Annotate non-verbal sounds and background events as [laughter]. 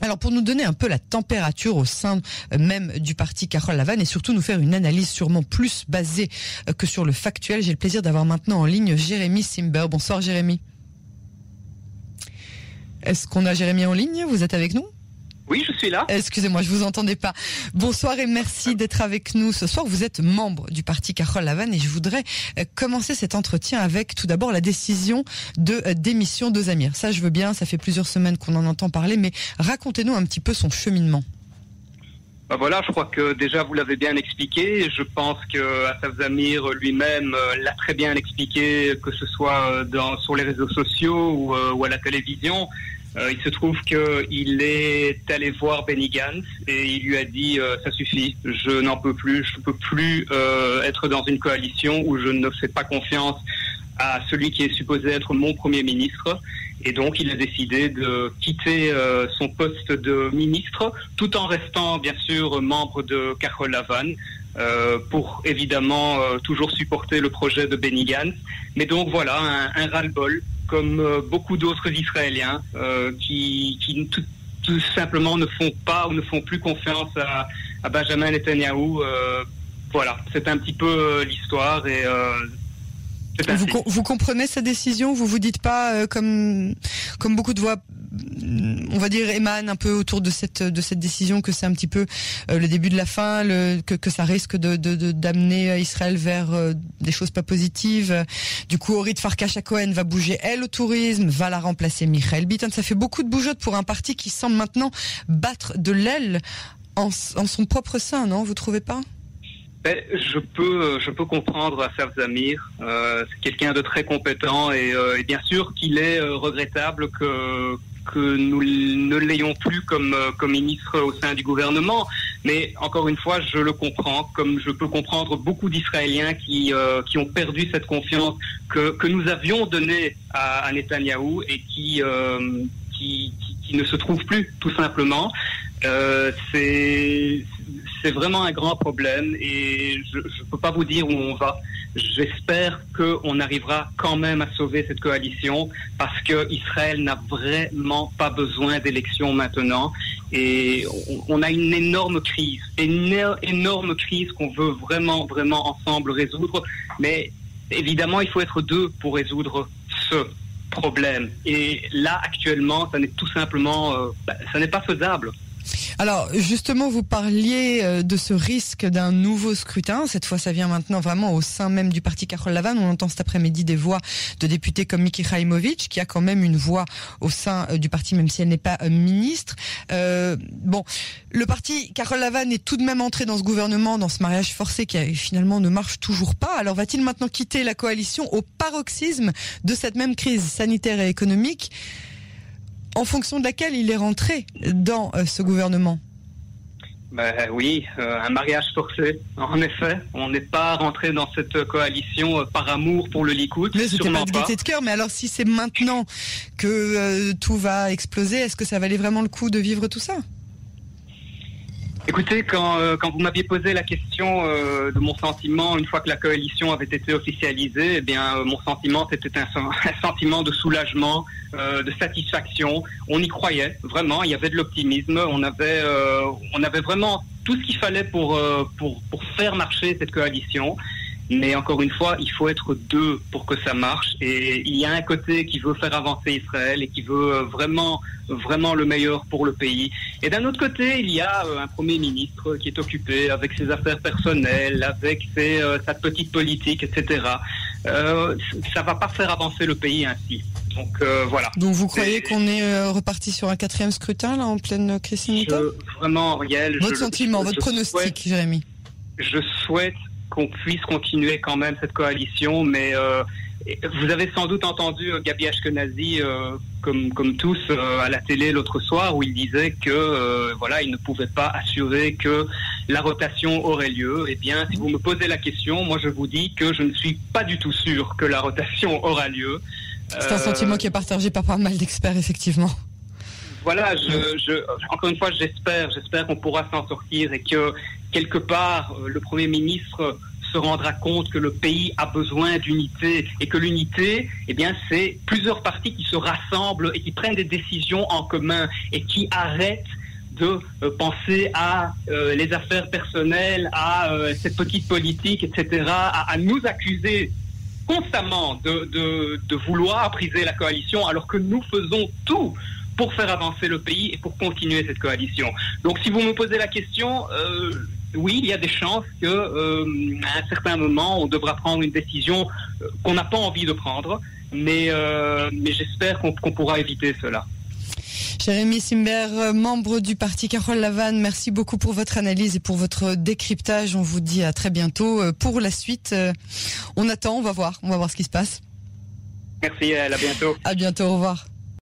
Alors pour nous donner un peu la température au sein euh, même du parti Carole Lavanne et surtout nous faire une analyse sûrement plus basée euh, que sur le factuel, j'ai le plaisir d'avoir maintenant en ligne Jérémy Simber. Bonsoir Jérémy. Est-ce qu'on a Jérémy en ligne? Vous êtes avec nous? Oui, je suis là. Excusez-moi, je vous entendais pas. Bonsoir et merci d'être avec nous ce soir. Vous êtes membre du parti Carole Lavanne et je voudrais euh, commencer cet entretien avec tout d'abord la décision de euh, démission de Zamir. Ça, je veux bien, ça fait plusieurs semaines qu'on en entend parler, mais racontez-nous un petit peu son cheminement. Bah voilà, je crois que déjà vous l'avez bien expliqué. Je pense que Asaf Zamir lui-même euh, l'a très bien expliqué, que ce soit dans, sur les réseaux sociaux ou, ou à la télévision. Euh, il se trouve qu'il est allé voir Benny Gantz et il lui a dit euh, ça suffit, je n'en peux plus, je ne peux plus euh, être dans une coalition où je ne fais pas confiance à celui qui est supposé être mon premier ministre. Et donc, il a décidé de quitter son poste de ministre, tout en restant, bien sûr, membre de Carole Lavanne, pour évidemment toujours supporter le projet de Benny Gantz. Mais donc, voilà, un ras-le-bol comme euh, beaucoup d'autres Israéliens euh, qui, tout, simplement ne font pas ou ne font plus confiance à, Benjamin Netanyahu. Euh, voilà, c'est un petit peu l'histoire et vous, vous, comprenez sa décision? Vous vous dites pas comme comme beaucoup de voix on va dire émane un peu autour de cette de cette décision que c'est un petit peu euh, le début de la fin, que, que ça risque de d'amener euh, Israël vers euh, des choses pas positives. Du coup, Orit Farkash Cohen va bouger elle au tourisme, va la remplacer Michael Bitton. Ça fait beaucoup de bougeottes pour un parti qui semble maintenant battre de l'aile en, en son propre sein, non? Vous trouvez pas? Ben, je peux, je peux comprendre Asaf Zamir. Euh, c'est quelqu'un de très compétent et, et bien sûr qu'il est regrettable que que nous ne l'ayons plus comme, euh, comme ministre au sein du gouvernement. Mais encore une fois, je le comprends, comme je peux comprendre beaucoup d'Israéliens qui, euh, qui ont perdu cette confiance que, que nous avions donnée à, à Netanyahou et qui, euh, qui, qui, ne se trouve plus, tout simplement. Euh, c'est vraiment un grand problème et je ne peux pas vous dire où on va. J'espère qu'on arrivera quand même à sauver cette coalition parce que Israël n'a vraiment pas besoin d'élections maintenant et on, a une énorme crise, une énorme crise qu'on veut vraiment, vraiment ensemble résoudre. Mais évidemment, il faut être deux pour résoudre ce problème. Et là, actuellement, ça n'est tout simplement, euh, bah, ça n'est pas faisable. Alors justement, vous parliez euh, de ce risque d'un nouveau scrutin. Cette fois, ça vient maintenant vraiment au sein même du parti Carole Lavanne. On entend cet après-midi des voix de députés comme Miki Khaimovic, qui a quand même une voix au sein euh, du parti, même si elle n'est pas euh, ministre. bon, le parti Carole Lavanne est tout de même entré dans ce gouvernement, dans ce mariage forcé qui finalement ne marche toujours pas. Alors va-t-il maintenant quitter la coalition au paroxysme de cette même crise sanitaire et économique? En fonction de laquelle il est rentré dans euh, ce gouvernement ben, oui, euh, un mariage forcé. En effet, on n'est pas rentré dans cette coalition euh, par amour pour le Likoud. Mais c'était pas de gaieté de cœur. Mais alors, si c'est maintenant que tout va exploser, est-ce que ça valait vraiment le coup de vivre tout ça? Écoutez, quand, quand vous m'aviez posé la question de mon sentiment une fois que la coalition avait été officialisée, eh bien, mon sentiment c'était un, [laughs] un, sentiment de soulagement, de satisfaction. On y croyait vraiment, il y avait de l'optimisme, on avait, on avait vraiment tout ce qu'il fallait pour, pour, pour faire marcher cette coalition. Mais encore une fois, il faut être deux pour que ça marche. Et il y a un côté qui veut faire avancer Israël et qui veut euh, vraiment, vraiment le meilleur pour le pays. Et d'un autre côté, il y a euh, un premier ministre qui est occupé avec ses affaires personnelles, avec ses, euh, sa petite politique, etc. Euh, ça va pas faire avancer le pays ainsi. Donc voilà. Donc vous croyez qu'on est reparti sur un quatrième scrutin là en pleine crise sanitaire? Vraiment, Riel. Votre sentiment, votre pronostic, Jérémy? Je souhaite qu'on puisse continuer quand même cette coalition, mais euh, vous avez sans doute entendu euh, Gabi Ashkenazi, euh, comme, comme tous, à la télé l'autre soir, où il disait que voilà, il ne pouvait pas assurer que la rotation aurait lieu. Eh bien, si vous me posez la question, moi je vous dis que je ne suis pas du tout sûr que la rotation [laughs] aura lieu. C'est un sentiment qui est partagé par pas mal d'experts, effectivement voilà, je, encore une fois, j'espère, j'espère qu'on pourra s'en sortir et que quelque part, euh, le Premier ministre se rendra compte que le pays a besoin d'unité et que l'unité, eh bien, c'est plusieurs partis qui se rassemblent et qui prennent des décisions en commun et qui arrêtent de euh, penser à euh, les affaires personnelles, à euh, cette petite politique, etc., à, nous accuser constamment de, vouloir briser la coalition alors que nous faisons tout pour faire avancer le pays et pour continuer cette coalition. Donc si vous me posez la question, oui, il y a des chances que euh, à un certain moment, on devra prendre une décision qu'on n'a pas envie de prendre, mais, j'espère qu'on qu pourra éviter cela. Jérémy Simber, membre du parti Carole Lavanne, merci beaucoup pour votre analyse et pour votre décryptage. On vous dit à très bientôt pour la suite. On attend, on va voir, on va voir ce qui se passe. Merci, à bientôt. À bientôt, au revoir.